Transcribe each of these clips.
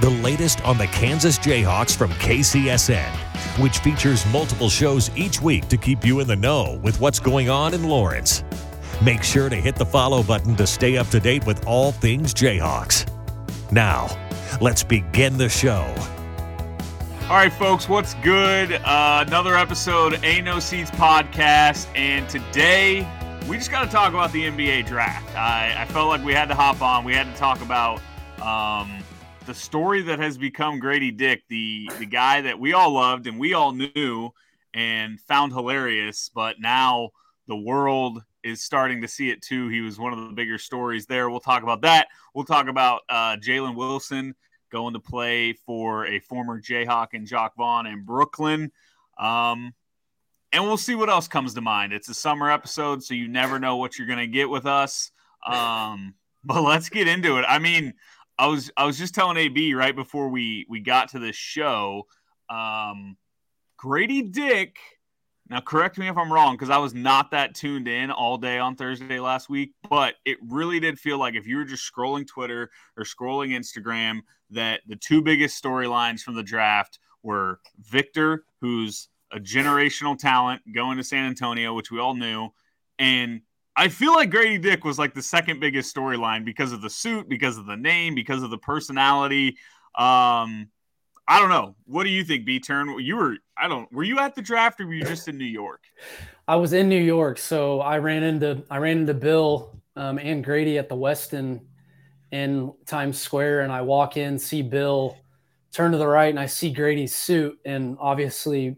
the latest on the Kansas Jayhawks from KCSN, which features multiple shows each week to keep you in the know with what's going on in Lawrence. Make sure to hit the follow button to stay up to date with all things Jayhawks. Now, let's begin the show. All right, folks, what's good? Uh, another episode, Ain't No Seats podcast, and today we just got to talk about the NBA draft. I, I, felt like we had to hop on. We had to talk about um, the story that has become Gradey Dick, the the guy that we all loved and we all knew and found hilarious, but now the world is starting to see it too. He was one of the bigger stories there. We'll talk about that. We'll talk about uh, Jalen Wilson going to play for a former Jayhawk and Jacque Vaughn in Brooklyn. Um, and we'll see what else comes to mind. It's a summer episode, so you never know what you're going to get with us. Um, but let's get into it. I mean, I was I was just telling AB right before we we got to this show. Um, Gradey Dick – now, correct me if I'm wrong, because I was not that tuned in all day on Thursday last week, but it really did feel like if you were just scrolling Twitter or scrolling Instagram, that the two biggest storylines from the draft were Victor, who's a generational talent going to San Antonio, which we all knew, and I feel like Gradey Dick was like the second biggest storyline because of the suit, because of the name, because of the personality. Um, I don't know. What do you think, B Turn? You were I don't were you at the draft or were you just in New York? I was in New York, so I ran into I ran into Bill um, and Gradey at the Westin in Times Square, and I walk in, see Bill, turn to the right, and I see Gradey's suit, and obviously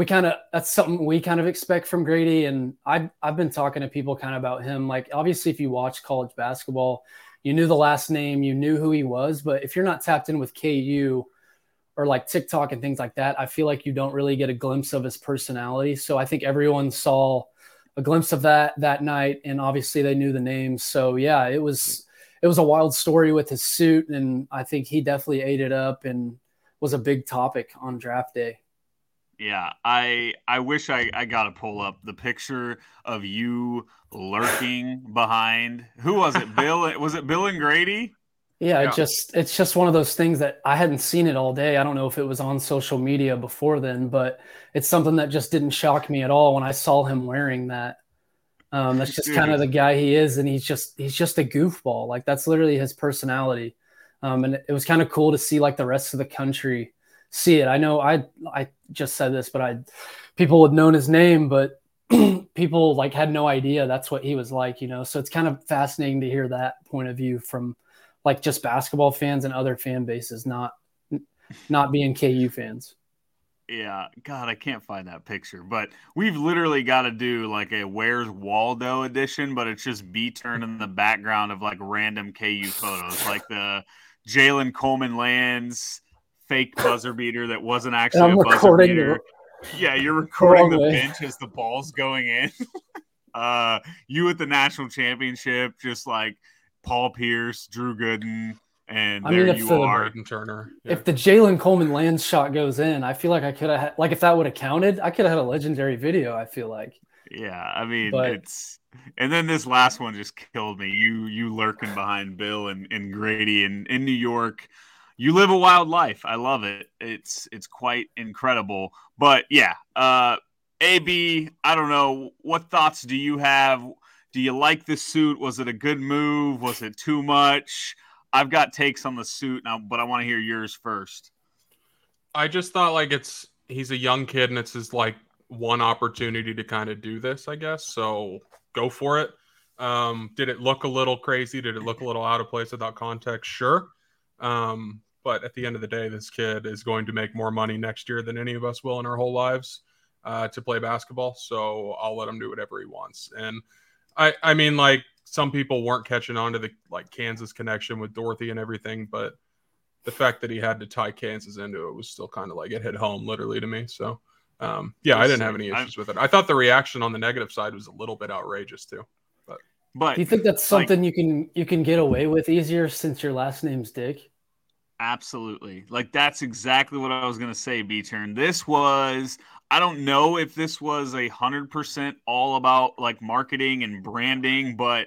we kind of that's something we kind of expect from Gradey, and I've I've been talking to people kind of about him. Like obviously, if you watch college basketball, you knew the last name, you knew who he was, but if you're not tapped in with KU or like TikTok and things like that, I feel like you don't really get a glimpse of his personality. So I think everyone saw a glimpse of that that night, and obviously they knew the names. So yeah, it was it was a wild story with his suit, and I think he definitely ate it up and was a big topic on draft day. Yeah, I I wish I, I got to pull up the picture of you lurking behind. Who was it? Bill? was it Bill and Gradey? Yeah, yeah, it just it's just one of those things that I hadn't seen it all day. I don't know if it was on social media before then, but it's something that just didn't shock me at all when I saw him wearing that. Um, that's just kind of the guy he is, and he's just he's just a goofball. Like that's literally his personality. Um, and it was kind of cool to see like the rest of the country see it. I know I I just said this, but I people had known his name, but people like had no idea that's what he was like, you know. So it's kind of fascinating to hear that point of view from like just basketball fans and other fan bases, not not being KU fans. Yeah, God, I can't find that picture. But we've literally got to do like a Where's Waldo edition, but it's just B turn in the background of like random KU photos, like the Jalen Coleman-Lands fake buzzer beater that wasn't actually a buzzer beater. The, yeah, you're recording the way. bench as the ball's going in. uh, you at the national championship, just like Paul Pierce, Drew Gooden, and I there mean, you the, are, Turner. Yeah. If the Jalen Coleman land shot goes in, I feel like I could have like if that would have counted, I could have had a legendary video. I feel like. Yeah, I mean but, it's And then this last one just killed me. You you lurking behind Bill and, and Gradey in, in New York. You live a wild life. I love it. It's it's quite incredible. But yeah, uh AB, I don't know. What thoughts do you have? Do you like the suit? Was it a good move? Was it too much? I've got takes on the suit now, but I want to hear yours first. I just thought like it's he's a young kid and it's his like one opportunity to kind of do this, I guess. So go for it. Um, did it look a little crazy? Did it look a little out of place without context? Sure. Um, but at the end of the day, this kid is going to make more money next year than any of us will in our whole lives uh, to play basketball. So I'll let him do whatever he wants. And I, I mean, like some people weren't catching on to the like Kansas connection with Dorothy and everything, but the fact that he had to tie Kansas into it was still kind of like it hit home literally to me. So um, yeah, I didn't have any issues with it. I thought the reaction on the negative side was a little bit outrageous too. But but do you think that's something like, you can you can get away with easier since your last name's Dick? Absolutely. Like that's exactly what I was gonna say, B turn. This was I don't know if this was a hundred percent all about like marketing and branding, but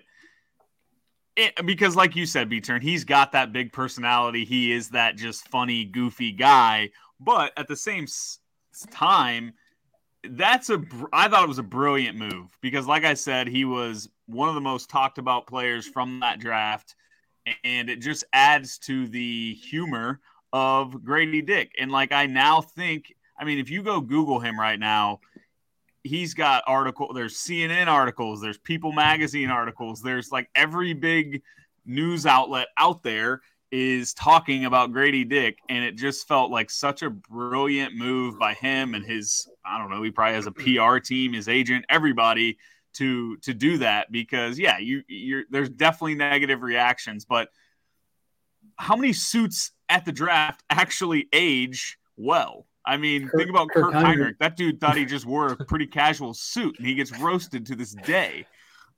it, because like you said, B turn, he's got that big personality. He is that just funny, goofy guy. But at the same time, that's a I thought it was a brilliant move because, like I said, he was one of the most talked about players from that draft, and it just adds to the humor of Gradey Dick. And like I now think, I mean, if you go Google him right now, he's got article there's CNN articles, there's People magazine articles, there's like every big news outlet out there is talking about Gradey Dick and it just felt like such a brilliant move by him and his I don't know, he probably has a PR team, his agent, everybody to to do that because yeah, you you're there's definitely negative reactions, but how many suits at the draft actually age well? I mean, Kirk, think about Kirk, Kirk Hinrich. Hinrich. That dude thought he just wore a pretty casual suit, and he gets roasted to this day.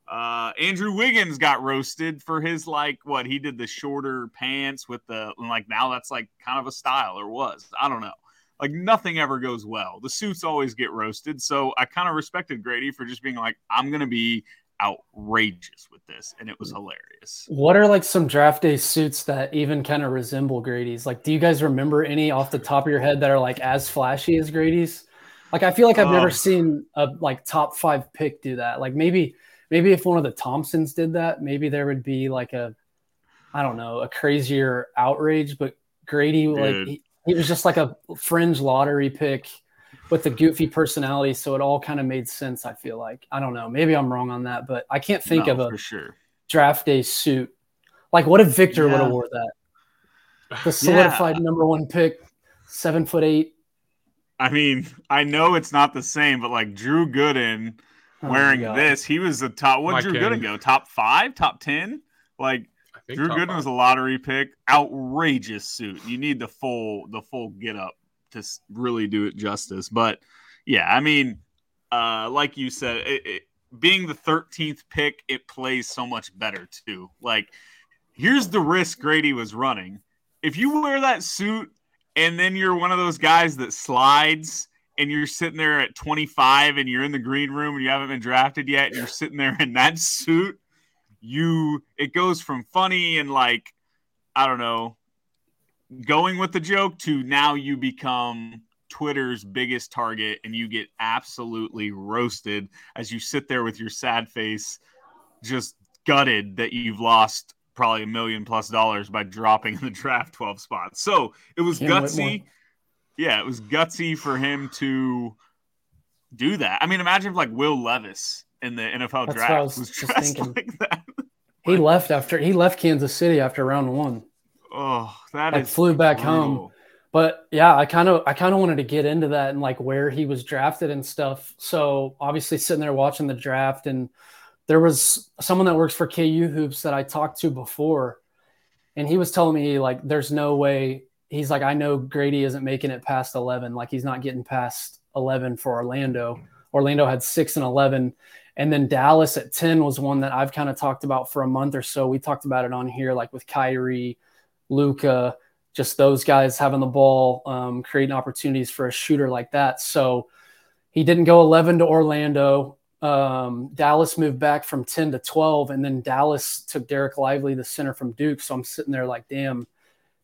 Uh, Andrew Wiggins got roasted for his like what he did the shorter pants with the like now that's like kind of a style or was I don't know. Like nothing ever goes well. The suits always get roasted. So I kind of respected Gradey for just being like, I'm gonna be outrageous with this, and it was mm. hilarious. What are like some draft day suits that even kind of resemble Gradey's? Like, do you guys remember any off the top of your head that are like as flashy as Gradey's? Like, I feel like I've never um. seen a like top five pick do that. Like, maybe maybe if one of the Thompsons did that, maybe there would be like a I don't know a crazier outrage. But Gradey, Dude. like, he, he was just like a fringe lottery pick with a goofy personality, so it all kind of made sense. I feel like I don't know, maybe I'm wrong on that, but I can't think no, of a sure. draft day suit. Like, what if Victor yeah. would have wore that? The solidified yeah. number one pick, seven foot eight. I mean, I know it's not the same, but like Drew Gooden oh wearing this, he was the top. What Drew Gooden go? Top five, top ten? Like Drew Gooden was a lottery pick. Outrageous suit. You need the full the full get up to really do it justice. But yeah, I mean, uh, like you said, it, it, being the 13th pick, it plays so much better too. Like, here's the risk Gradey was running. If you wear that suit and then you're one of those guys that slides and you're sitting there at 25 and you're in the green room and you haven't been drafted yet and you're sitting there in that suit, you it goes from funny and like I don't know, going with the joke to now you become Twitter's biggest target and you get absolutely roasted as you sit there with your sad face, just gutted that you've lost probably a million plus dollars by dropping in the draft 12 spots. So it was gutsy. Yeah, it was gutsy for him to do that. I mean, imagine if like Will Levis in the NFL That's draft was, was dressed like that. He left after he left Kansas City after round one. Oh, that I flew back brutal. home. But yeah, I kind of I kind of wanted to get into that and like where he was drafted and stuff. So obviously sitting there watching the draft and there was someone that works for KU hoops that I talked to before and he was telling me like there's no way he's like I know Gradey isn't making it past 11 like he's not getting past 11 for Orlando. Orlando had 6 and 11 and then Dallas at 10 was one that I've kind of talked about for a month or so. We talked about it on here like with Kyrie Luka, just those guys having the ball, um, creating opportunities for a shooter like that. So he didn't go 11 to Orlando. Um, Dallas moved back from 10 to 12, and then Dallas took Dereck Lively, the center from Duke. So I'm sitting there like, damn,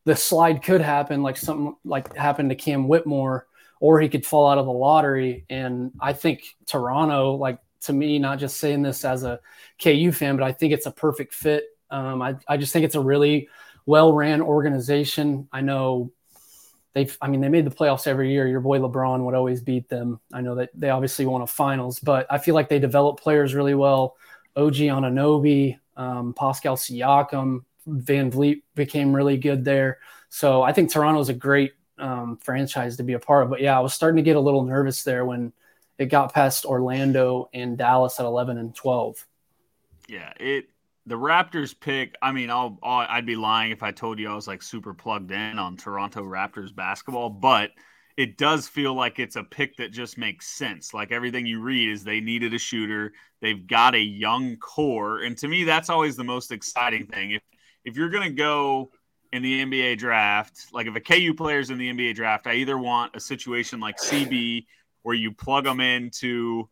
the slide could happen like something like happened to Cam Whitmore, or he could fall out of the lottery. And I think Toronto, like to me, not just saying this as a KU fan, but I think it's a perfect fit. Um, I, I just think it's a really well ran organization. I know they've I mean they made the playoffs every year. Your boy LeBron would always beat them. I know that they obviously won a finals, but I feel like they develop players really well. OG Anunoby, um, Pascal Siakam, VanVleet became really good there. So I think Toronto's a great um, franchise to be a part of. But yeah, I was starting to get a little nervous there when it got past Orlando and Dallas at 11 and 12. Yeah, it the Raptors pick, I mean, I'll, I'll, I'd be lying if I told you I was like super plugged in on Toronto Raptors basketball, but it does feel like it's a pick that just makes sense. Like everything you read is they needed a shooter, they've got a young core, and to me, that's always the most exciting thing. If if you're gonna go in the NBA draft, like if a KU player's in the NBA draft, I either want a situation like CB where you plug them into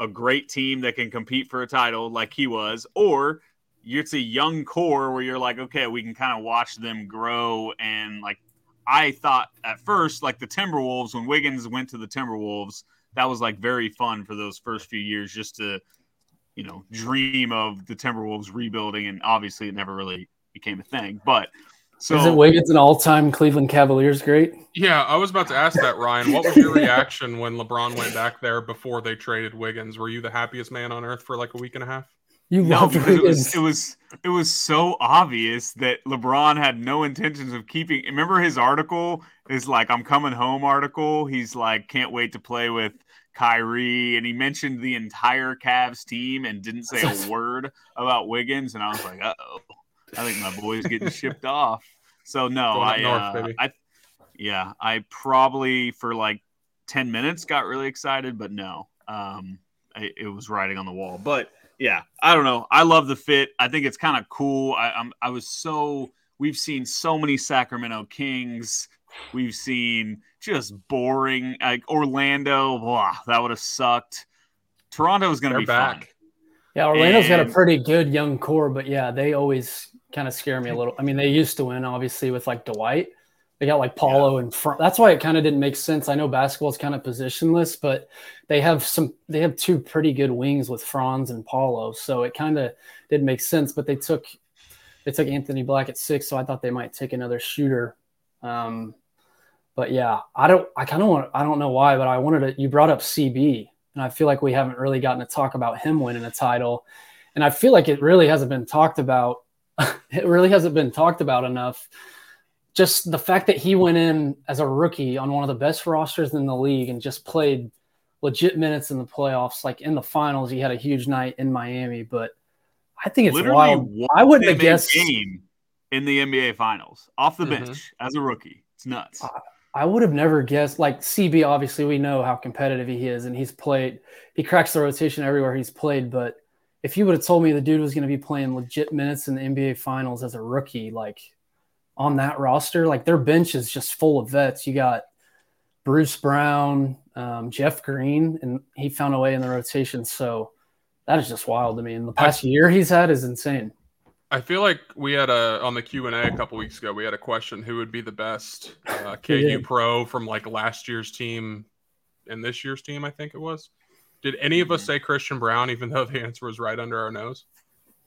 a great team that can compete for a title like he was, or it's a young core where you're like, okay, we can kind of watch them grow. And like, I thought at first, like the Timberwolves, when Wiggins went to the Timberwolves, that was like very fun for those first few years just to, you know, dream of the Timberwolves rebuilding. And obviously, it never really became a thing. But so isn't Wiggins an all-time Cleveland Cavaliers great? Yeah, I was about to ask that, Ryan. What was your reaction when LeBron went back there before they traded Wiggins? Were you the happiest man on earth for like a week and a half? You no, because it was, it was it was so obvious that LeBron had no intentions of keeping. Remember his article is like "I'm coming home" article. He's like can't wait to play with Kyrie, and he mentioned the entire Cavs team and didn't say a word about Wiggins. And I was like, uh oh. I think my boy's getting shipped off. So no, I, north, uh, I, yeah, I probably for like ten minutes got really excited, but no, um, I, it was writing on the wall. But yeah, I don't know. I love the fit. I think it's kind of cool. I, I'm, I was so we've seen so many Sacramento Kings. We've seen just boring like Orlando. Blah, that would have sucked. Toronto is going to be back. Fun. Yeah, Orlando's and, got a pretty good young core, but yeah, they always kind of scare me a little. I mean, they used to win, obviously, with like Dwight. They got like Paolo yeah. in front. That's why it kind of didn't make sense. I know basketball is kind of positionless, but they have some. They have two pretty good wings with Franz and Paolo, so it kind of did make sense. But they took they took Anthony Black at six, so I thought they might take another shooter. Um, but yeah, I don't. I kind of want. I don't know why, but I wanted to. You brought up CB, and I feel like we haven't really gotten to talk about him winning a title, and I feel like it really hasn't been talked about it really hasn't been talked about enough. Just the fact that he went in as a rookie on one of the best rosters in the league and just played legit minutes in the playoffs, like in the finals, he had a huge night in Miami. But I think it's Literally wild. I wouldn't have guessed game in the NBA Finals off the mm-hmm. bench as a rookie. It's nuts. I, I would have never guessed. Like CB, obviously, we know how competitive he is, and he's played. He cracks the rotation everywhere he's played, but if you would have told me the dude was going to be playing legit minutes in the NBA Finals as a rookie, like on that roster, like their bench is just full of vets. You got Bruce Brown, um, Jeff Green, and he found a way in the rotation. So that is just wild to me. And the past I, year he's had is insane. I feel like we had a on the Q and A a couple weeks ago. We had a question: Who would be the best uh, KU pro from like last year's team and this year's team? I think it was. Did any of us say Christian Braun, even though the answer was right under our nose?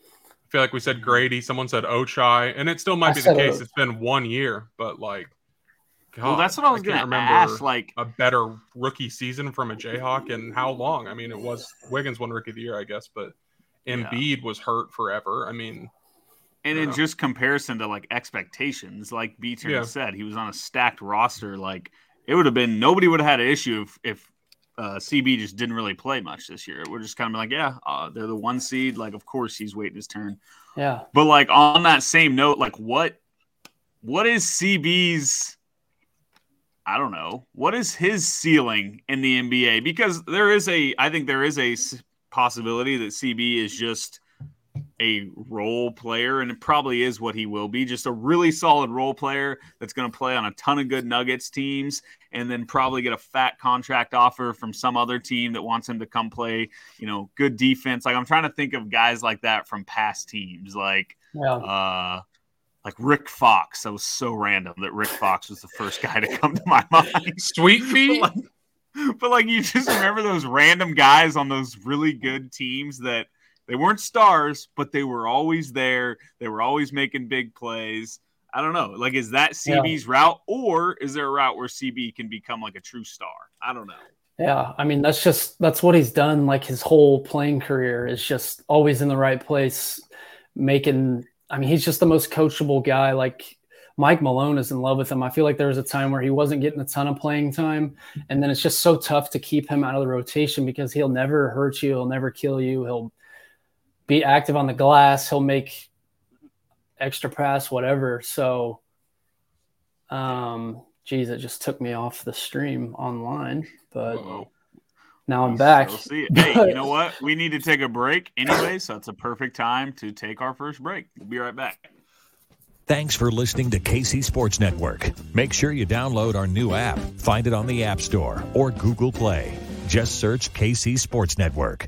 I feel like we said Gradey. Someone said Ochai, and it still might I be the case. It's been one year, but like, God, well, that's what I was going to ask. Like a better rookie season from a Jayhawk, and how long? I mean, it was Wiggins won Rookie of the Year, I guess, but Embiid yeah. was hurt forever. I mean, and in know. just comparison to like expectations, like Beater yeah. said, he was on a stacked roster. Like it would have been nobody would have had an issue if if uh, CB just didn't really play much this year. We're just kind of like, yeah, uh, they're the one seed. Like, of course, he's waiting his turn. Yeah. But like on that same note, like what what is CB's? I don't know. What is his ceiling in the NBA? Because there is a, I think there is a possibility that CB is just a role player, and it probably is what he will be just a really solid role player that's going to play on a ton of good Nuggets teams and then probably get a fat contract offer from some other team that wants him to come play, you know, good defense. Like I'm trying to think of guys like that from past teams, like, yeah. uh, like Rick Fox. That was so random that Rick Fox was the first guy to come to my mind. Sweet feet. but, like, but like you just remember those random guys on those really good teams that they weren't stars, but they were always there. They were always making big plays. I don't know. Like, is that CB's yeah. route, or is there a route where CB can become like a true star? I don't know. Yeah, I mean that's just that's what he's done. Like his whole playing career is just always in the right place, making. I mean, he's just the most coachable guy. Like Mike Malone is in love with him. I feel like there was a time where he wasn't getting a ton of playing time, and then it's just so tough to keep him out of the rotation because he'll never hurt you, he'll never kill you, he'll be active on the glass, he'll make extra pass, whatever. So, um, geez, it just took me off the stream online, but Uh-oh. now I'm back. see it. Hey, you know what? We need to take a break anyway, so it's a perfect time to take our first break. We'll be right back. Thanks for listening to KC Sports Network. Make sure you download our new app. Find it on the App Store or Google Play. Just search KC Sports Network.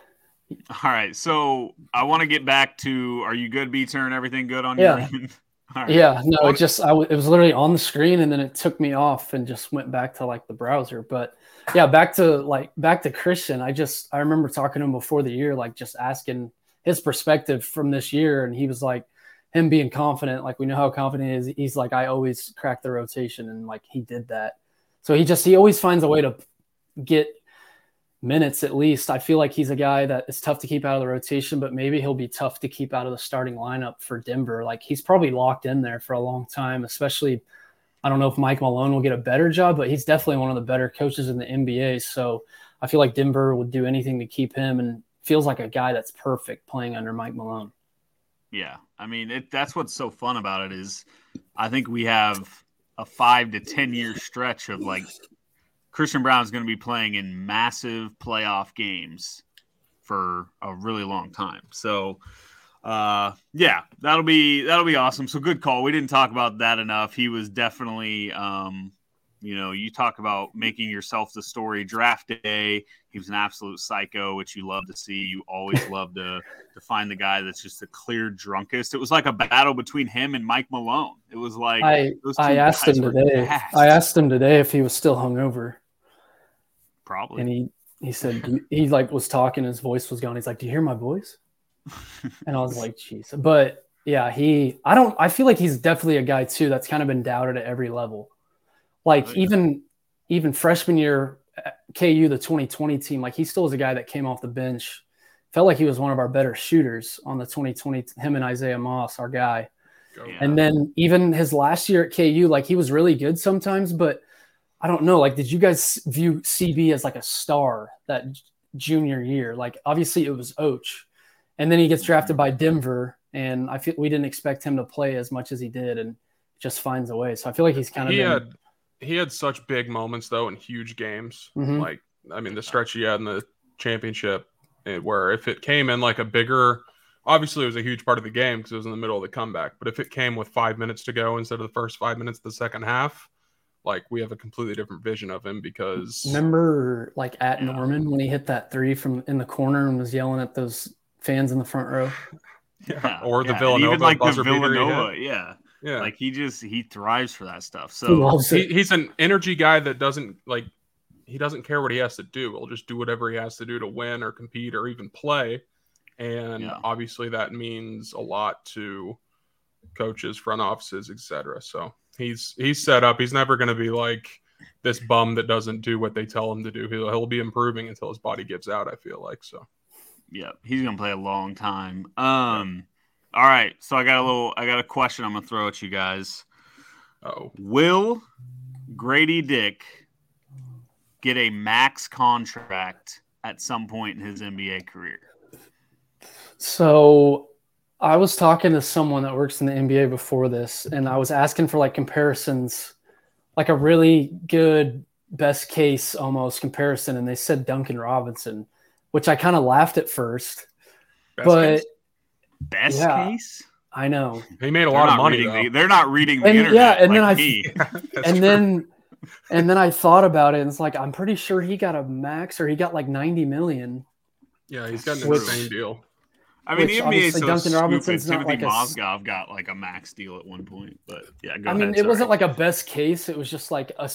All right, so I want to get back to are you good, B turn? Everything good on yeah. your end? Yeah, no, it just I w- it was literally on the screen and then it took me off and just went back to like the browser. But yeah, back to like back to Christian. I just I remember talking to him before the year, like just asking his perspective from this year, and he was like him being confident. Like we know how confident he is. He's like I always crack the rotation, and like he did that. So he just he always finds a way to get minutes at least. I feel like he's a guy that is tough to keep out of the rotation, but maybe he'll be tough to keep out of the starting lineup for Denver. Like he's probably locked in there for a long time, especially. I don't know if Mike Malone will get a better job, but he's definitely one of the better coaches in the NBA. So I feel like Denver would do anything to keep him and feels like a guy that's perfect playing under Mike Malone. Yeah. I mean, it, that's what's so fun about it is I think we have a five to 10 year stretch of like Christian Braun is going to be playing in massive playoff games for a really long time. So, uh, yeah, that'll be that'll be awesome. So good call. We didn't talk about that enough. He was definitely, um, you know, you talk about making yourself the story. Draft day, he was an absolute psycho, which you love to see. You always love to to find the guy that's just the clear drunkest. It was like a battle between him and Mike Malone. It was like I I asked him today. I asked him today if he was still hungover. Probably. And he he said he like was talking, his voice was gone. He's like, "Do you hear my voice?" and I was like, "Jeez." But yeah, he I don't I feel like he's definitely a guy too that's kind of been doubted at every level. Like oh, yeah. even even freshman year uh, KU the 2020 team, like he still was a guy that came off the bench. Felt like he was one of our better shooters on the 2020. Him and Isaiah Moss, our guy. Yeah. And then even his last year at KU, like he was really good sometimes, but I don't know. Like, did you guys view CB as like a star that junior year? Like, obviously it was Och, and then he gets drafted by Denver, and I feel we didn't expect him to play as much as he did, and just finds a way. So I feel like he's kind of he been, had he had such big moments though in huge games. Mhm. Like I mean, the stretch he had in the championship, eh, where if it came in like a bigger, obviously it was a huge part of the game because it was in the middle of the comeback. But if it came with five minutes to go instead of the first five minutes of the second half, like we have a completely different vision of him because Remember, like at Yeah. Norman when he hit that three from in the corner and was yelling at those fans in the front row. Yeah, or the yeah, and Villanova even like the buzzer beater he. Villanova, yeah. yeah, Like he just he thrives for that stuff. He So loves he, he's an energy guy that doesn't like he doesn't care what he has to do. He'll just do whatever he has to do to win or compete or even play. And Yeah. obviously that means a lot to coaches, front offices, etc. So he's he's set up. He's never going to be like this bum that doesn't do what they tell him to do. He'll he'll be improving until his body gives out. I feel like so. yeah, he's gonna play a long time. Um, all right. So I got a little, I got a question. I'm gonna throw at you guys. Oh, Will Gradey Dick get a max contract at some point in his NBA career? So I was talking to someone that works in the NBA before this, and I was asking for like comparisons, like a really good best case almost comparison, and they said Duncan Robinson, which I kind of laughed at first, best but case. Best Yeah. case? I know. he made a They're lot of money. the, they're not reading the And- internet. yeah, and then like I- me. And true. then and then I thought about it, and it's like I'm pretty sure he got a max or he got like 90 million. yeah, he's got an Which- insane deal. I mean, the NBA is so Duncan stupid. Robinson's not Timothy like a Mozgov got like a max deal at one point, but yeah, go I mean, ahead, it wasn't like a best case. It was just like a,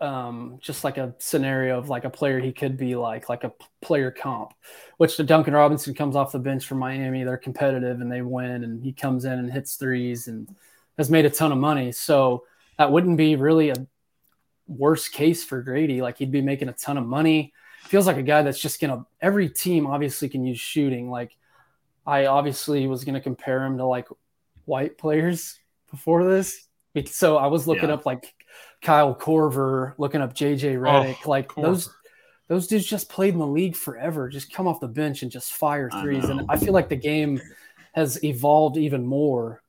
um, just like a scenario of like a player he could be like, like a player comp, which the Duncan Robinson comes off the bench from Miami. They're competitive and they win, and he comes in and hits threes and has made a ton of money. So that wouldn't be really a worst case for Gradey. Like he'd be making a ton of money. Feels like a guy that's just gonna. Every team obviously can use shooting. Like I obviously was gonna compare him to like white players before this. So I was looking Yeah. up like Kyle Korver, looking up JJ Redick. Oh, like those those dudes just played in the league forever. Just come off the bench and just fire I threes. And. I feel like the game has evolved even more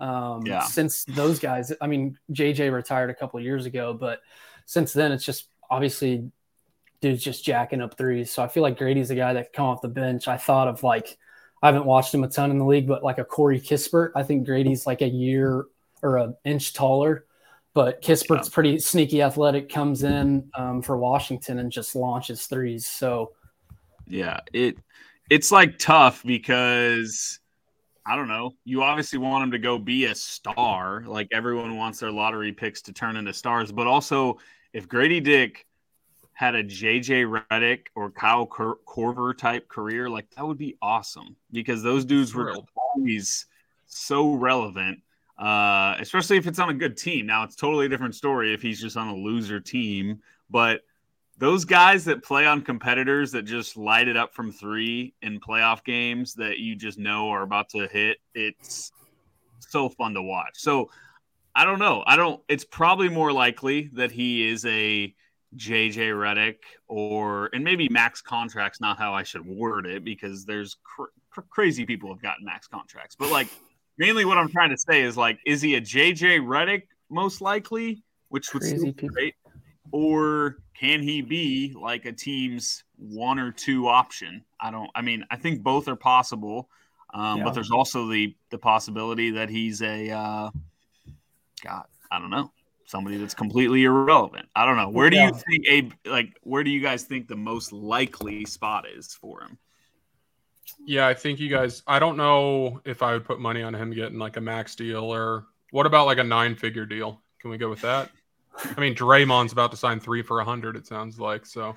um, Yeah. since those guys. I mean, JJ retired a couple years ago, but since then it's just obviously dudes just jacking up threes. So I feel like Gradey's a guy that come off the bench. I thought of like I haven't watched him a ton in the league, but like a Corey Kispert. I think Gradey's like a year or an inch taller. But Kispert's pretty sneaky athletic, comes in um, for Washington and just launches threes. So Yeah, it it's like tough because I don't know. You obviously want him to go be a star. Like everyone wants their lottery picks to turn into stars, but also if Gradey Dick had a JJ Redick or Kyle Cor- Korver type career, like that would be awesome because those dudes were always so relevant. Uh, especially if it's on a good team. Now it's totally a different story if he's just on a loser team, but those guys that play on competitors that just light it up from three in playoff games that you just know are about to hit, it's so fun to watch. So I don't know. I don't. It's probably more likely that he is a JJ Redick or and maybe max contracts. Not how I should word it because there's cr- cr- crazy people have gotten max contracts. But like mainly what I'm trying to say is like, is he a JJ Redick most likely, which would Crazy still great, or can he be like a team's one or two option? I don't. I mean, I think both are possible, um, Yeah. but there's also the the possibility that he's a uh, God. I don't know somebody that's completely irrelevant. I don't know. Where do Yeah. you think a like? Where do you guys think the most likely spot is for him? Yeah, I think you guys. I don't know if I would put money on him getting like a max deal or what about like a nine figure deal? Can we go with that? I mean, Draymond's about to sign three for a hundred. It sounds like so.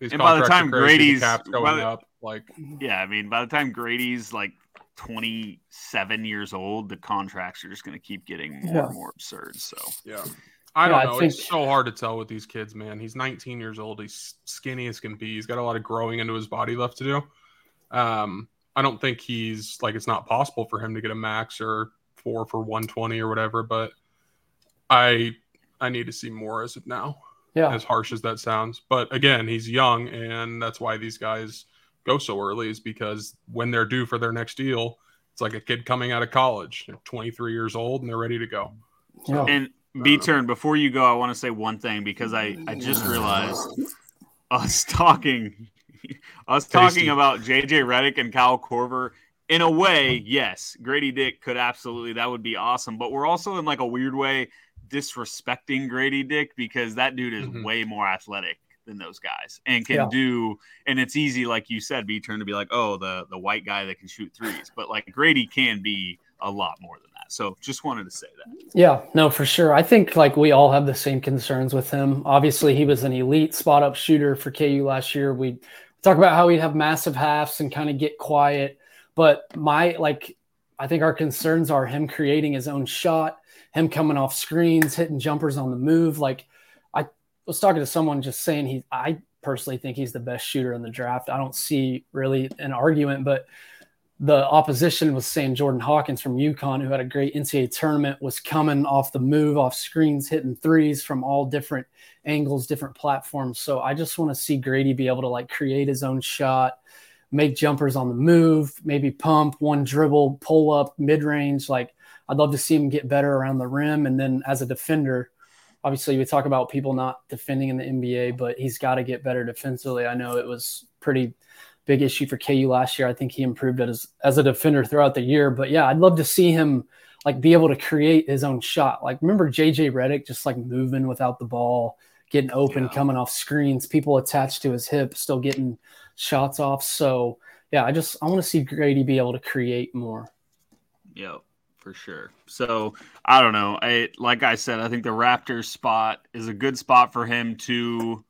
These And by the time the Gradey's- cap's going the- up, like Yeah, I mean, by the time Gradey's like 27 years old, the contracts are just going to keep getting more Yeah. and more absurd. So, yeah. I don't Yeah, I know. think- It's so hard to tell with these kids, man. He's 19 years old. He's skinny as can be. He's got a lot of growing into his body left to do. Um, I don't think he's like it's not possible for him to get a max or four for 120 or whatever. But I I need to see more as of now. Yeah. As harsh as that sounds, but again, he's young, and that's why these guys go so early. Is because when they're due for their next deal, it's like a kid coming out of college. They're 23 years old and they're ready to go. Yeah. And B turn, before you go, I want to say one thing because I, I just realized us talking us talking Tasty. about JJ Redick and Kyle Korver. In a way, yes, Gradey Dick could absolutely that would be awesome. But we're also in like a weird way disrespecting Gradey Dick because that dude is Mhm. way more athletic than those guys and can Yeah. do and it's easy like you said be turned to be like oh the the white guy that can shoot threes but like Gradey can be a lot more than that so just wanted to say that Yeah, no, for sure. I think like we all have the same concerns with him. Obviously, he was an elite spot up shooter for KU last year. We talk about how he'd have massive halves and kind of get quiet, but my like I think our concerns are him creating his own shot, him coming off screens, hitting jumpers on the move. Like was talking to someone just saying he I personally think he's the best shooter in the draft. I don't see really an argument, but the opposition was saying Jordan Hawkins from UConn, who had a great NCAA tournament, was coming off the move, off screens, hitting threes from all different angles, different platforms. So I just want to see Gradey be able to like create his own shot, make jumpers on the move, maybe pump, one dribble, pull up, mid range. Like I'd love to see him get better around the rim. And then as a defender, obviously we talk about people not defending in the NBA, but he's got to get better defensively. I know it was pretty big issue for KU last year. I think he improved as as a defender throughout the year. But yeah, I'd love to see him like be able to create his own shot. Like remember JJ Redick just like moving without the ball, getting open, Yeah. coming off screens, people attached to his hip, still getting shots off. So yeah, I just I want to see Gradey be able to create more. Yep, for sure. So I don't know. I like I said, I think the Raptors spot is a good spot for him to.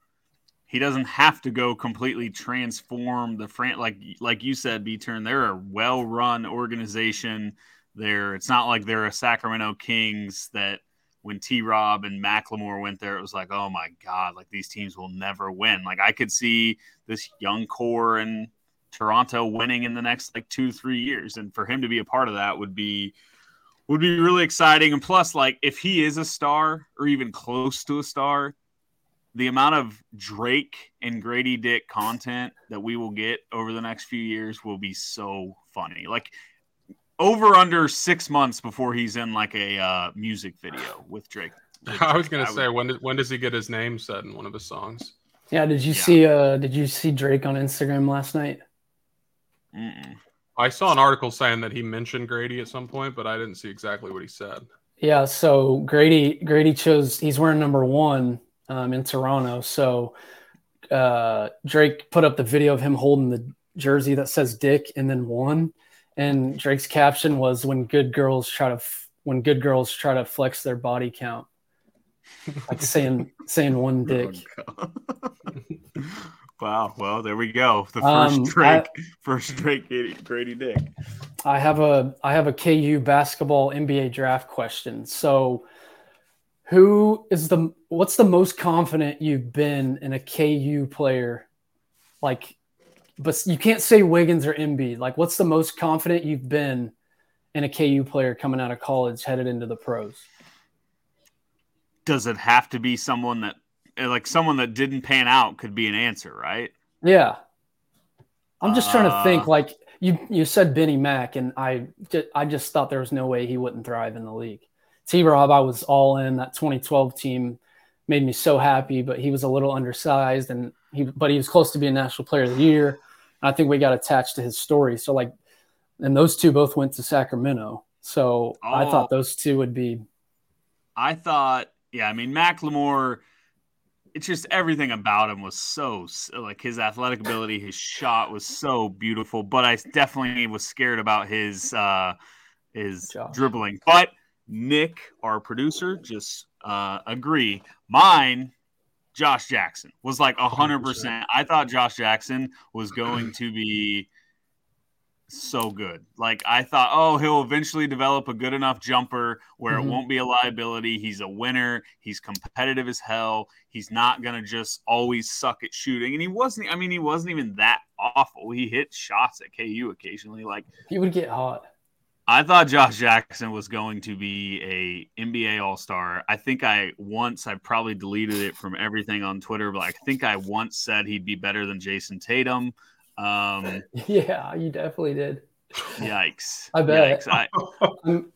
He doesn't have to go completely transform the fran like like you said, B turn. They're a well run organization. They're it's not like they're a Sacramento Kings that when T Rob and McLemore went there, it was like, oh my God, like these teams will never win. Like I could see this young core and Toronto winning in the next like two, three years. And for him to be a part of that would be would be really exciting. And plus, like if he is a star or even close to a star, the amount of Drake and Gradey Dick content that we will get over the next few years will be so funny. Like over under six months before he's in like a uh, music video with Drake. with I was Drake. gonna I say would- when does when does he get his name said in one of his songs? Yeah, did you Yeah. see uh did you see Drake on Instagram last night? Mm-mm. I saw an article saying that he mentioned Gradey at some point, but I didn't see exactly what he said. Yeah, so Gradey Gradey chose he's wearing number one um, in Toronto. So uh, Drake put up the video of him holding the jersey that says Dick and then one, and Drake's caption was "When good girls try to f- when good girls try to flex their body count," like saying saying one dick. wow. Well, there we go. The first Um, Drake, first Drake Gradey, Gradey Dick. I have a I have a KU basketball NBA draft question. So who is the what's the most confident you've been in a KU player? Like but you can't say Wiggins or Embiid. Like what's the most confident you've been in a KU player coming out of college headed into the pros? Does it have to be someone that, like, someone that didn't pan out could be an answer, right? Yeah. I'm just trying to think Uh, like you you said Benny Mack and I ju- I just thought there was no way he wouldn't thrive in the league. T Rob I was all in that 2012 team made me so happy but he was a little undersized and he but he was close to being national player of the year. I think we got attached to his story. So like and those two both went to Sacramento. So I Oh. thought those two would be I thought, yeah, I mean, McLemore, it's just everything about him was so, like, his athletic ability, his shot was so beautiful, but I definitely was scared about his, uh, his Josh. dribbling. But Nick, our producer, just uh, agree. Mine, Josh Jackson, was like 100%. I thought Josh Jackson was going to be so good. Like I thought, oh, he'll eventually develop a good enough jumper where Mhm. it won't be a liability. He's a winner. He's competitive as hell. He's not gonna just always suck at shooting. And he wasn't. I mean, he wasn't even that awful. He hit shots at KU occasionally. Like He would get hot. I thought Josh Jackson was going to be a NBA All Star. I think I once I probably deleted it from everything on Twitter, but I think I once said he'd be better than Jayson Tatum. Um, Yeah, you definitely did. yikes! I bet. Yikes. I, I'm-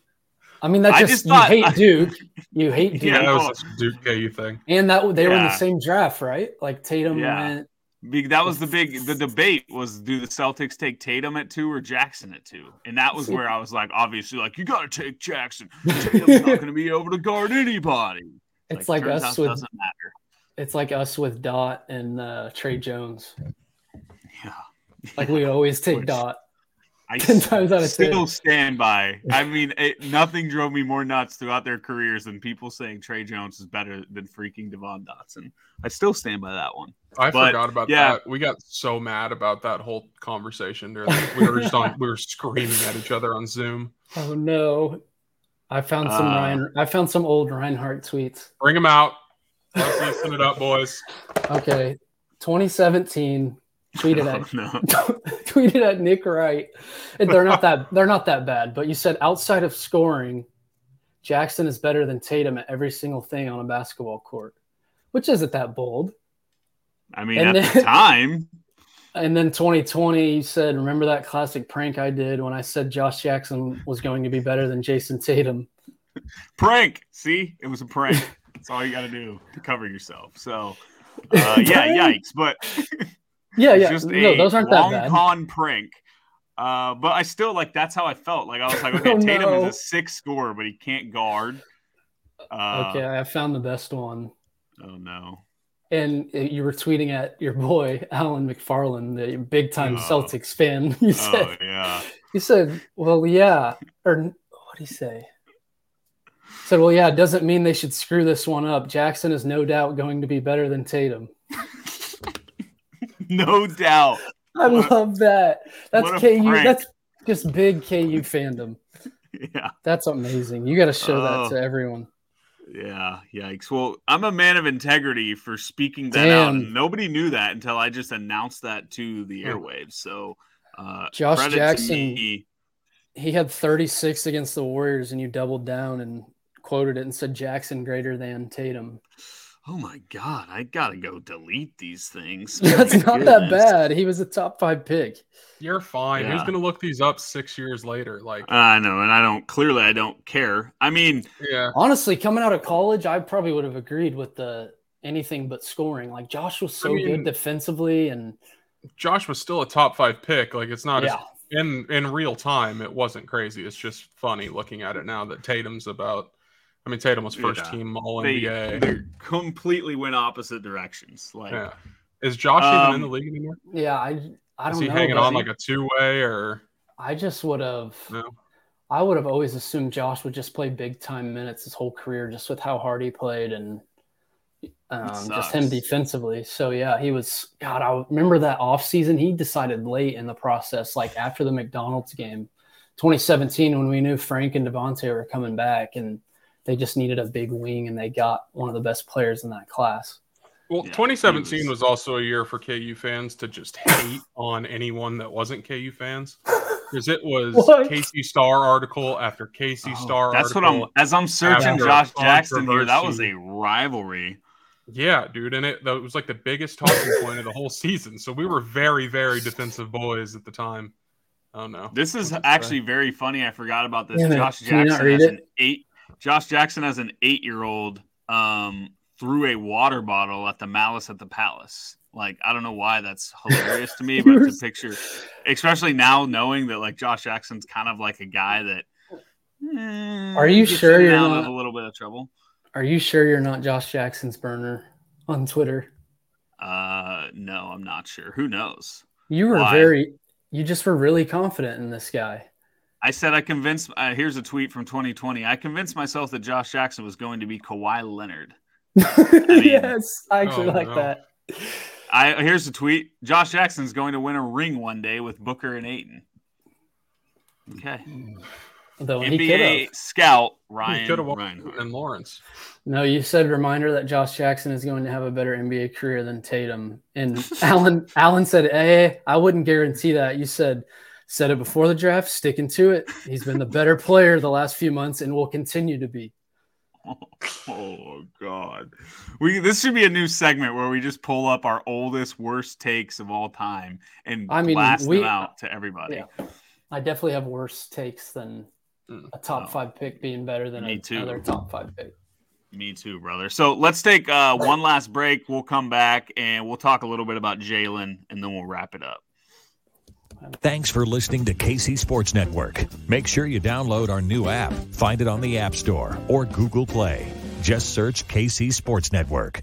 mean, that's I just, just you hate Duke. You hate Duke. Yeah, that was a Duke KU thing. And that they were in the same draft, right? Like Tatum Yeah. went. That was the big the debate was do the Celtics take Tatum at two or Jackson at two, and that was where I was like, obviously, like you got to take Jackson. Tatum's not going to be able to guard anybody. It's like, turns us with doesn't matter. it's like us with Dot and uh, Tre Jones. Yeah, Like we always take Dot. I 10 times out of still 10. stand by. I mean, it, nothing drove me more nuts throughout their careers than people saying Tre Jones is better than freaking Devon Dotson. I still stand by that one. I But, forgot about yeah. that. We got so mad about that whole conversation. During we were just on. We were screaming at each other on Zoom. Oh no. I found some Uh, Ryan I found some old Rinehart tweets. Bring them out. Let's listen it up, boys. Okay. 2017 tweeted Oh, at no. tweeted at Nick Wright. And they're not that they're not that bad, but you said outside of scoring, Jackson is better than Tatum at every single thing on a basketball court, which isn't that bold. I mean, And at then- the time, And then 2020, you said, remember that classic prank I did when I said Josh Jackson was going to be better than Jayson Tatum? prank. See, it was a prank. That's all you got to do to cover yourself. So, uh, yeah, yikes. But Yeah, yeah. just No, those aren't that long bad. con prank. Uh, but I still like that's how I felt. Like I was like, okay, Oh, Tatum no. is a six scorer, but he can't guard. Uh, okay, I found the best one. Oh no. And you were tweeting at your boy Alan McFarland, the big time Oh. Celtics fan. You said, Oh yeah. you said, well, yeah, or what do you say? He said, well, yeah, it doesn't mean they should screw this one up. Jackson is no doubt going to be better than Tatum. No doubt. I What a- love that. That's KU. prank. That's just big KU fandom. Yeah. That's amazing. You got to show Oh. that to everyone. Yeah. Yikes. Well, I'm a man of integrity for speaking that Damn. out. And nobody knew that until I just announced that to the airwaves. So uh Josh Jackson- He had 36 against the Warriors, and you doubled down and quoted it and said Jackson greater than Tatum. Oh my god, I gotta go delete these things. That's My not that bad. He was a top five pick. You're fine. Who's gonna look these up six years later? Like, I know, and I don't clearly I don't care. I mean, yeah, Honestly, coming out of college, I probably would have agreed with the anything but scoring. Like Josh was so I mean- good defensively, and Josh was still a top five pick. Like, it's not as yeah, in in real time. It wasn't crazy. It's just funny looking at it now that Tatum's about. I mean, Tatum was first Yeah. team All they, NBA. they completely went opposite directions. Like Yeah. Is Josh Um, even in the league anymore? yeah. I I Is don't he know. hanging but on like a two way or I just would have. no? I would have always assumed Josh would just play big time minutes his whole career, just with how hard he played and um, just him defensively. So yeah, he was. God, I remember that offseason. He decided late in the process, like after the McDonald's game, 2017, when we knew Frank and Devonte' were coming back, and they just needed a big wing, and they got one of the best players in that class. Well, Yeah, 2017 was... was- also a year for KU fans to just hate on anyone that wasn't KU fans. Because it was What? KC Star article after KC oh, Star that's what. I'm as I'm searching Josh Jackson here. That was a rivalry. Yeah, dude, and it that was like the biggest talking point of the whole season. So we were very, very defensive boys at the time. Oh no, This is What's say? actually very funny. I forgot about this. Damn. Josh Can you not Jackson read as it? an eight. Josh Jackson as an eight-year-old um, threw a water bottle at the Malice at the Palace. Like I don't know why that's hilarious to me, but it's a picture, especially now knowing that like Josh Jackson's kind of like a guy that. eh, Are you sure you're not- a little bit of trouble? Are you sure you're not Josh Jackson's burner on Twitter? Uh, no, I'm not sure. Who knows? You were Why? very. You just were really confident in this guy. I said I convinced. Uh, here's a tweet from 2020. I convinced myself that Josh Jackson was going to be Kawhi Leonard. mean- yes, I actually Oh, like no. that. I here's a tweet. Josh Jackson's going to win a ring one day with Booker and Ayton. Okay. Though he NBA could've. scout He Ryan could have won Rinehart. and Lawrence. No, you said reminder that Josh Jackson is going to have a better NBA career than Tatum. And Alan Alan said, Hey, I wouldn't guarantee that. You said said it before the draft, sticking to it. He's been the better player the last few months and will continue to be. Oh God, we this should be a new segment where we just pull up our oldest, worst takes of all time and I mean, blast we- them out to everybody. Yeah. I definitely have worse takes than Mm. a top Oh. five pick being better than a- another top five pick. Me too, brother. So let's take uh, one last break. We'll come back and we'll talk a little bit about Jalen, and then we'll wrap it up. Thanks for listening to KC Sports Network. Make sure you download our new app. Find it on the App Store or Google Play. Just search KC Sports Network.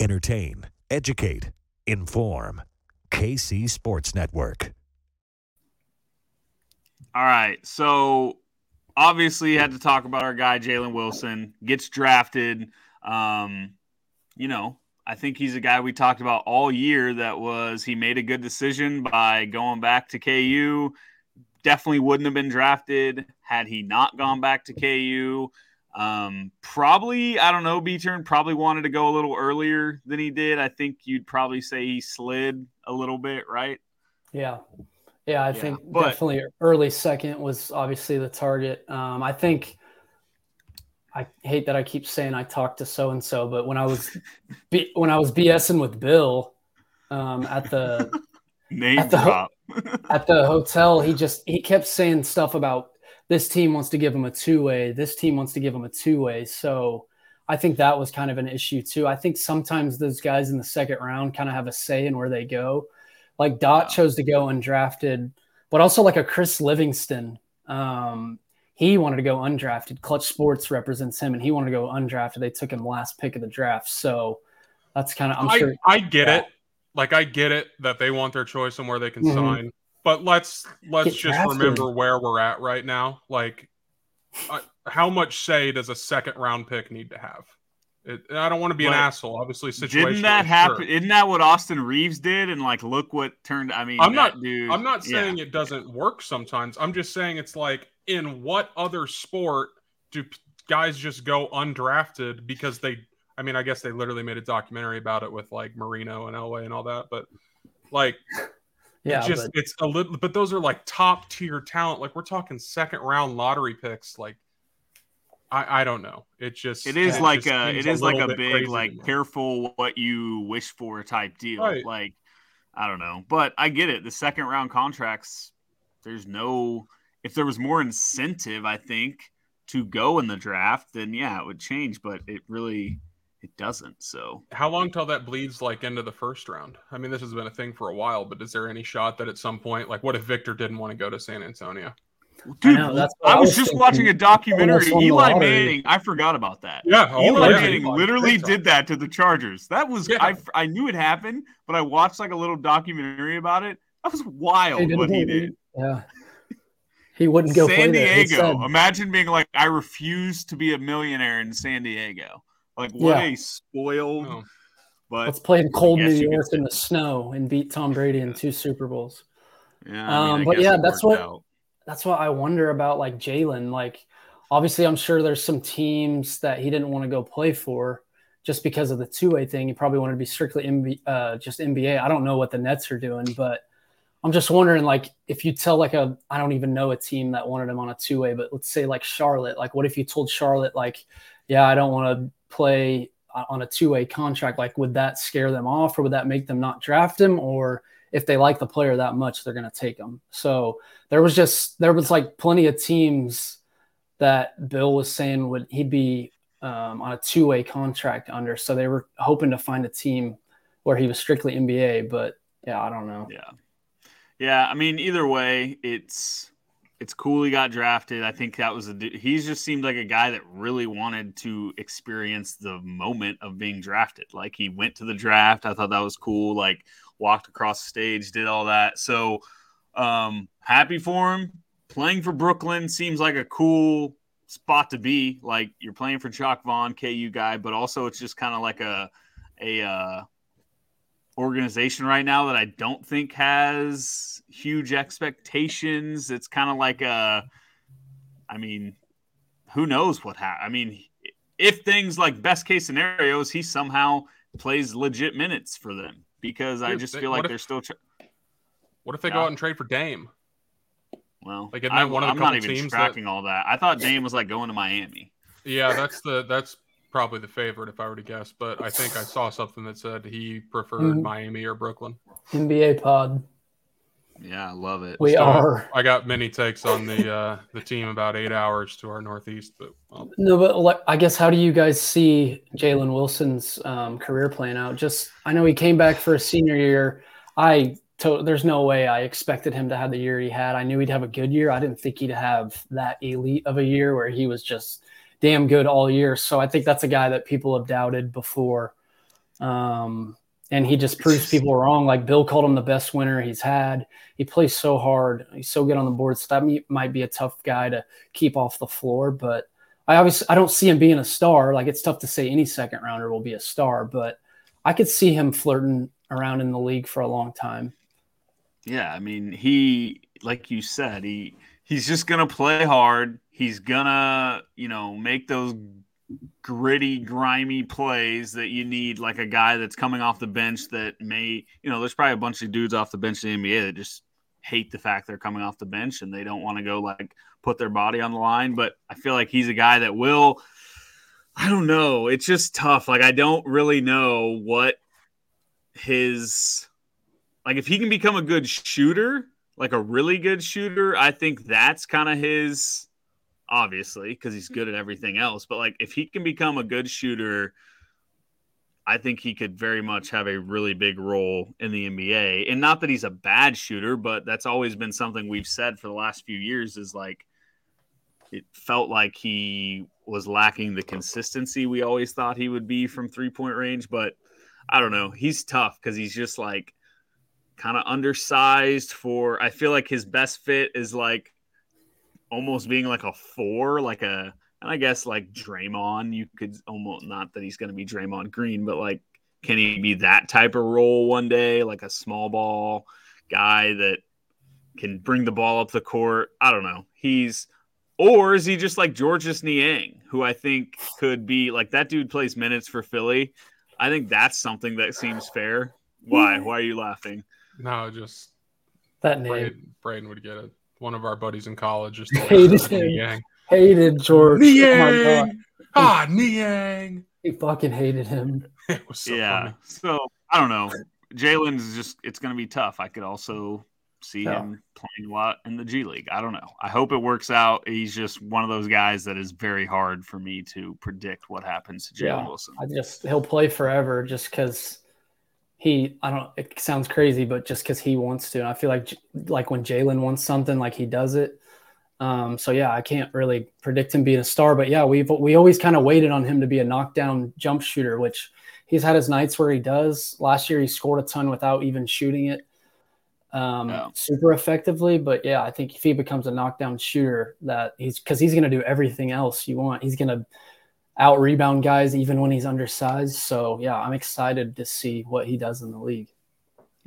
Entertain, educate, inform. KC Sports Network. All right. So obviously, you had to talk about our guy Jalen Wilson gets drafted. Um, you know, I think he's a guy we talked about all year. That was he made a good decision by going back to KU. Definitely wouldn't have been drafted had he not gone back to KU. Um, probably, I don't know, B turn probably wanted to go a little earlier than he did. I think you'd probably say he slid a little bit, right? Yeah. Yeah, I Yeah, think but- definitely early second was obviously the target. Um, I think I hate that I keep saying I talked to so and so, but when I was B, when I was BSing with Bill um, at the Name At the- drop. at the hotel, he just he kept saying stuff about this team wants to give him a two way, this team wants to give him a two way. So I think that was kind of an issue too. I think sometimes those guys in the second round kind of have a say in where they go. Like Dot chose to go undrafted, but also like a Chris Livingston. Um, he wanted to go undrafted. Clutch Sports represents him, and he wanted to go undrafted. They took him last pick of the draft. So that's kind of I'm I, sure. I get Yeah. it. Like I get it that they want their choice and where they can Mhm. sign. But let's let's Get just drafted. remember where we're at right now. Like, I, how much say does a second round pick need to have? It, I don't want to be an asshole. Obviously, situation. Didn't that happen? Isn't that what Austin Reaves did? And like, look what turned. I mean, I'm not- Dude, I'm not yeah. saying it doesn't work sometimes. I'm just saying it's like in what other sport do guys just go undrafted because they I mean, I guess they literally made a documentary about it with like Marino and Elway and all that, but like Yeah, it's just but it's a little but those are like top tier talent. Like we're talking second round lottery picks. Like I I don't know. It just It is like a seems it is like a big like me. careful what you wish for type deal. Right. Like I don't know, but I get it. The second round contracts, there's no if there was more incentive, I think to go in the draft, then yeah, it would change. But it really it doesn't. So How long till that bleeds like into the first round? I mean, this has been a thing for a while, but is there any shot that at some point, like, what if Victor didn't want to go to San Antonio? dude, know, that's I I was was just thinking. watching a documentary. Almost won the Eli. Manning, I forgot about that. Yeah, oh, Eli yeah. Manning literally did that to the Chargers. That was Yeah. I, I knew it happened, but I watched like a little documentary about it. That was wild didn't what he did. Yeah. He wouldn't go play San there. Diego. said- Imagine being like, I refuse to be a millionaire in San Diego. Like what Yeah. a spoiled. Oh. But Let's play in cold New York in the snow and beat Tom Brady in two Super Bowls. yeah, I mean, Um, I but yeah, that's what- out. That's what I wonder about like Jalen. Like, obviously, I'm sure there's some teams that he didn't want to go play for just because of the two way thing. He probably wanted to be strictly MB, uh, just NBA. I don't know what the Nets are doing, but I'm just wondering, like, if you tell like a, I don't even know a team that wanted him on a two way, but let's say like Charlotte, like, what if you told Charlotte, like, yeah, I don't want to play on a two way contract? Like, would that scare them off or would that make them not draft him? Or if they like the player that much, they're going to take him. So there was just, there was like plenty of teams that Bill was saying would, he'd be um, on a two way contract under. So they were hoping to find a team where he was strictly NBA, but yeah, I don't know. Yeah. Yeah, I mean, either way, it's it's cool he got drafted. I think that was a he's just seemed like a guy that really wanted to experience the moment of being drafted. Like he went to the draft. I thought that was cool. Like walked across the stage, did all that. So um happy for him. Playing for Brooklyn seems like a cool spot to be. Like you're playing for Jacque Vaughn, KU guy, but also it's just kind of like a a uh organization right now that I don't think has huge expectations. It's kind of like a, I mean, who knows what happens? I mean, if things like best case scenarios, he somehow plays legit minutes for them because Dude, I just feel like if, they're still. Tra- what if they yeah. go out and trade for Dame? Well, like I, one of the I'm not even tracking that... all that. I thought Dame was like going to Miami. Yeah, that's the that's probably the favorite if I were to guess, but I think I saw something that said he preferred mm. Miami or Brooklyn. NBA pod. Yeah, I love it. We so are. I got many takes on the uh, the team about eight hours to our northeast, but well. no. But like, I guess how do you guys see Jalen Wilson's um, career playing out? Just I know he came back for a senior year. I to, there's no way I expected him to have the year he had. I knew he'd have a good year. I didn't think he'd have that elite of a year where he was just damn good all year. So I think that's a guy that people have doubted before. Um, and he just proves people wrong. Like Bill called him the best winner he's had. He plays so hard. He's so good on the board. So that might be a tough guy to keep off the floor. But I obviously I don't see him being a star. Like it's tough to say any second rounder will be a star, but I could see him flirting around in the league for a long time. Yeah, I mean, he like you said, he he's just gonna play hard. He's gonna, you know, make those gritty, grimy plays that you need, like a guy that's coming off the bench that may, you know, there's probably a bunch of dudes off the bench in the NBA that just hate the fact they're coming off the bench and they don't want to go like put their body on the line. But I feel like he's a guy that will. I don't know. It's just tough. Like I don't really know what his like if he can become a good shooter, like a really good shooter, I think that's kind of his obviously, because he's good at everything else. But like, if he can become a good shooter, I think he could very much have a really big role in the NBA. And not that he's a bad shooter, but that's always been something we've said for the last few years is like, it felt like he was lacking the consistency we always thought he would be from three point range. But I don't know. He's tough because he's just like kind of undersized for, I feel like his best fit is like almost being like a four, like a, and I guess like Draymond, you could almost not that he's going to be Draymond Green, but like, can he be that type of role one day, like a small ball guy that can bring the ball up the court? I don't know. He's, or is he just like Georges Niang, who I think could be like that dude plays minutes for Philly? I think that's something that seems fair. Why? Why are you laughing? No, just that name. Braiden, Braiden would get it one of our buddies in college just hated him. Hated George. Niang. Oh ah, Niang. He fucking hated him. It was so yeah. Funny. So I don't know. Jalen's just it's gonna be tough. I could also see yeah. him playing a lot in the G League. I don't know. I hope it works out. He's just one of those guys that is very hard for me to predict what happens to Jalen yeah, Wilson. I just he'll play forever just because he I don't it sounds crazy, but just because he wants to. And I feel like like when Jalen wants something, like he does it. Um, so yeah, I can't really predict him being a star, but yeah, we've we always kind of waited on him to be a knockdown jump shooter, which he's had his nights where he does. Last year he scored a ton without even shooting it um, yeah. super effectively. But yeah, I think if he becomes a knockdown shooter, that he's because he's going to do everything else you want. He's going to out rebound guys even when he's undersized. So yeah, I'm excited to see what he does in the league.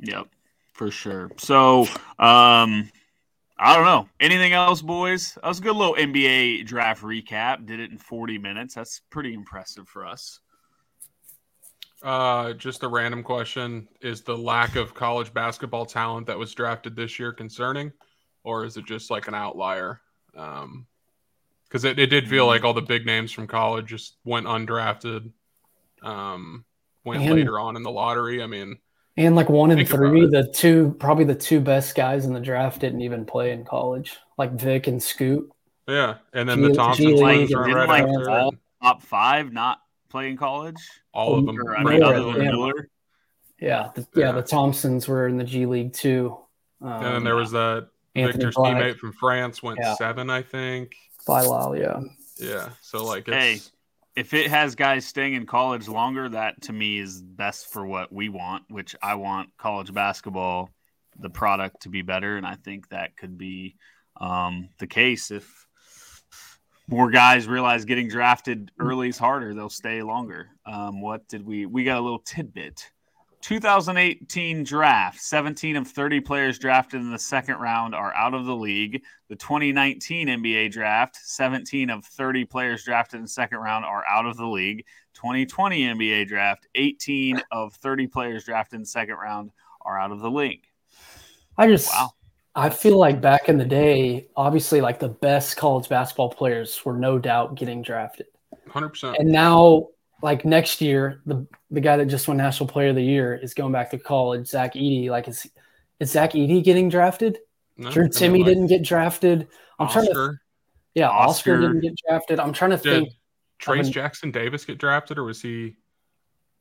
Yep, for sure. So um I don't know. Anything else, boys? That was a good little NBA draft recap. Did it in 40 minutes. That's pretty impressive for us. Uh, just a random question: Is the lack of college basketball talent that was drafted this year concerning, or is it just like an outlier? Um, because it, it did feel like all the big names from college just went undrafted, um, went and, later on in the lottery. I mean, and like one and three, the two probably the two best guys in the draft didn't even play in college, like Vic and Scoot. Yeah, and then G- the Thompson like, right like all top five not play in college. All of them, or, I mean, other than Miller. Yeah, the, yeah, yeah, the Thompsons were in the G League too. Um, and then there was that Anthony Victor's Black. teammate from France went Yeah. seven, I think. Bilal, yeah. Yeah. So like Hey, if it has guys staying in college longer, that to me is best for what we want, which I want college basketball, the product to be better. And I think that could be um, the case if more guys realize getting drafted early is harder, they'll stay longer. Um, what did we? We got a little tidbit. 2018 draft 17 of 30 players drafted in the second round are out of the league. The 2019 NBA draft 17 of 30 players drafted in the second round are out of the league. 2020 NBA draft 18 of 30 players drafted in the second round are out of the league. I just Wow. I feel like back in the day, obviously like the best college basketball players were no doubt getting drafted. 100%. And now like next year, the the guy that just won National Player of the Year is going back to college, Zach Edey. Like is is Zach Edey getting drafted? No, Sure, Timme like, didn't get drafted. I'm trying to yeah, Oscar, Oscar. didn't get drafted. I'm trying to Did think. Trayce mean- Jackson Davis get drafted or was he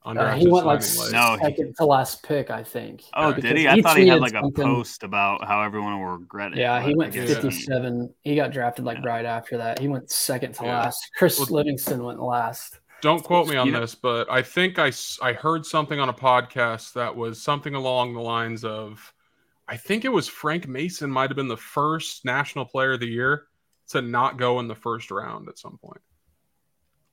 Uh, he went like signing late? No, he- second to last pick, I think. Oh, Because did he? I thought he had like a something- post about how everyone will regret it. Yeah, he went I guess he- 57. He got drafted like Yeah. right after that. He went second to Yeah. last. Chris Well- Livingston went last. Don't quote me on You know- this, but I think I, I heard something on a podcast that was something along the lines of I think it was Frank Mason might have been the first national player of the year to not go in the first round at some point.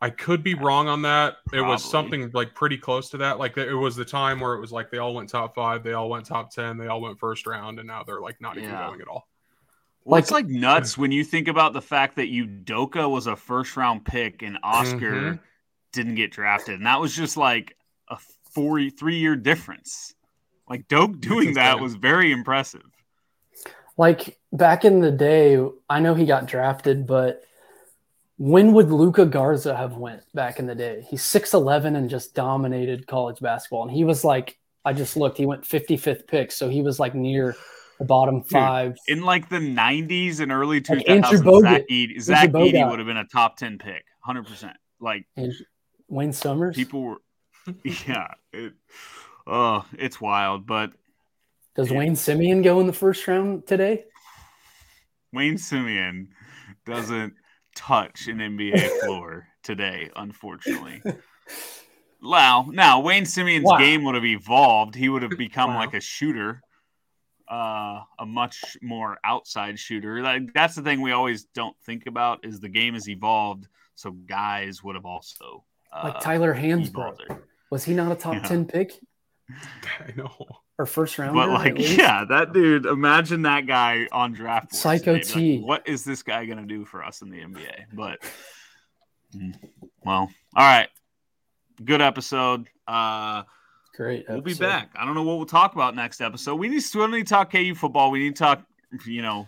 I could be wrong on that. It was something like pretty close to that. Like it was the time where it was like they all went top five, they all went top 10, they all went first round, and now they're like not even going at all. Well, it's like nuts when you think about the fact that Udoka was a first round pick and Oscar Mhm. Didn't get drafted, and that was just like a four three year difference. Like Doak doing that was very impressive. Like back in the day, I know he got drafted, but when would Luka Garza have went back in the day? He's 6'11 and just dominated college basketball. And he was like, I just looked, he went 55th pick. So he was like near the bottom five. In like the '90s and early Like 2000s, Andrew Zach Bogut. Edey, Zach Bogut. Edey would have been a top ten pick, hundred percent. Like and Wayne Summers. people were, yeah. It, oh, it's wild, but Does Wayne Simien go in the first round today? Wayne Simien doesn't touch an NBA floor today, unfortunately. Now, now Wayne Simien's Wow. game would have evolved. He would have become Wow. like a shooter, uh, a much more outside shooter. Like that's the thing we always don't think about is the game has evolved, so guys would have also uh, Like Tyler Hansbrough. Was he not a top Yeah. 10 pick I know. or first rounder? But like, yeah, that dude. Imagine that guy on draft. Psycho today. Like, T. what is this guy gonna do for us in the NBA? But mm, well, all right. Good episode. Uh, Great. we'll be back. I don't know what we'll talk about next episode. We need to, we need to talk KU football. We need to talk, you know,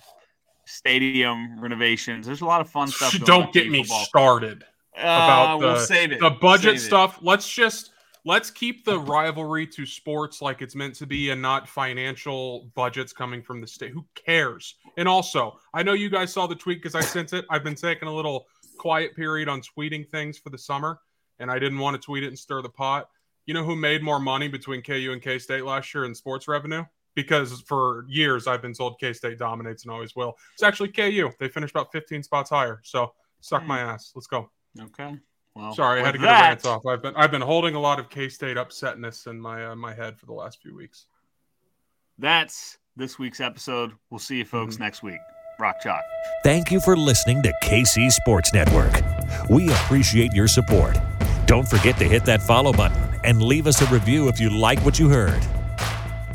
stadium renovations. There's a lot of fun stuff. going Don't with get KU me football. started. Uh, about we'll the- it. the budget Save it. stuff. Let's just let's keep the rivalry to sports like it's meant to be and not financial budgets coming from the state. Who cares? And also i know you guys saw the tweet because i sent it. I've been taking a little quiet period on tweeting things for the summer and i didn't want to tweet it and stir the pot. You know who made more money between ku and k-state last year in sports revenue? Because for years i've been told k-state dominates and always will. It's actually ku they finished about 15 spots higher. So suck my ass. Let's go Okay. Well, Sorry, I had to get a that- rant off. I've been I've been holding a lot of K State upsetness in my uh, my head for the last few weeks. That's this week's episode. We'll see you folks Mm-hmm. next week. Rock chalk. Thank you for listening to KC Sports Network. We appreciate your support. Don't forget to hit that follow button and leave us a review if you like what you heard.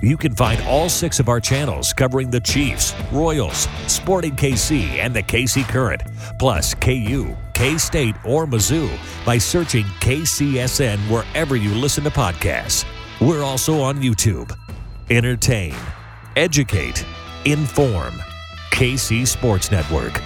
You can find all six of our channels covering the Chiefs, Royals, Sporting KC, and the KC Current, plus KU, K State, or Mizzou by searching KCSN wherever you listen to podcasts. We're also on YouTube. Entertain, educate, inform. KC Sports Network.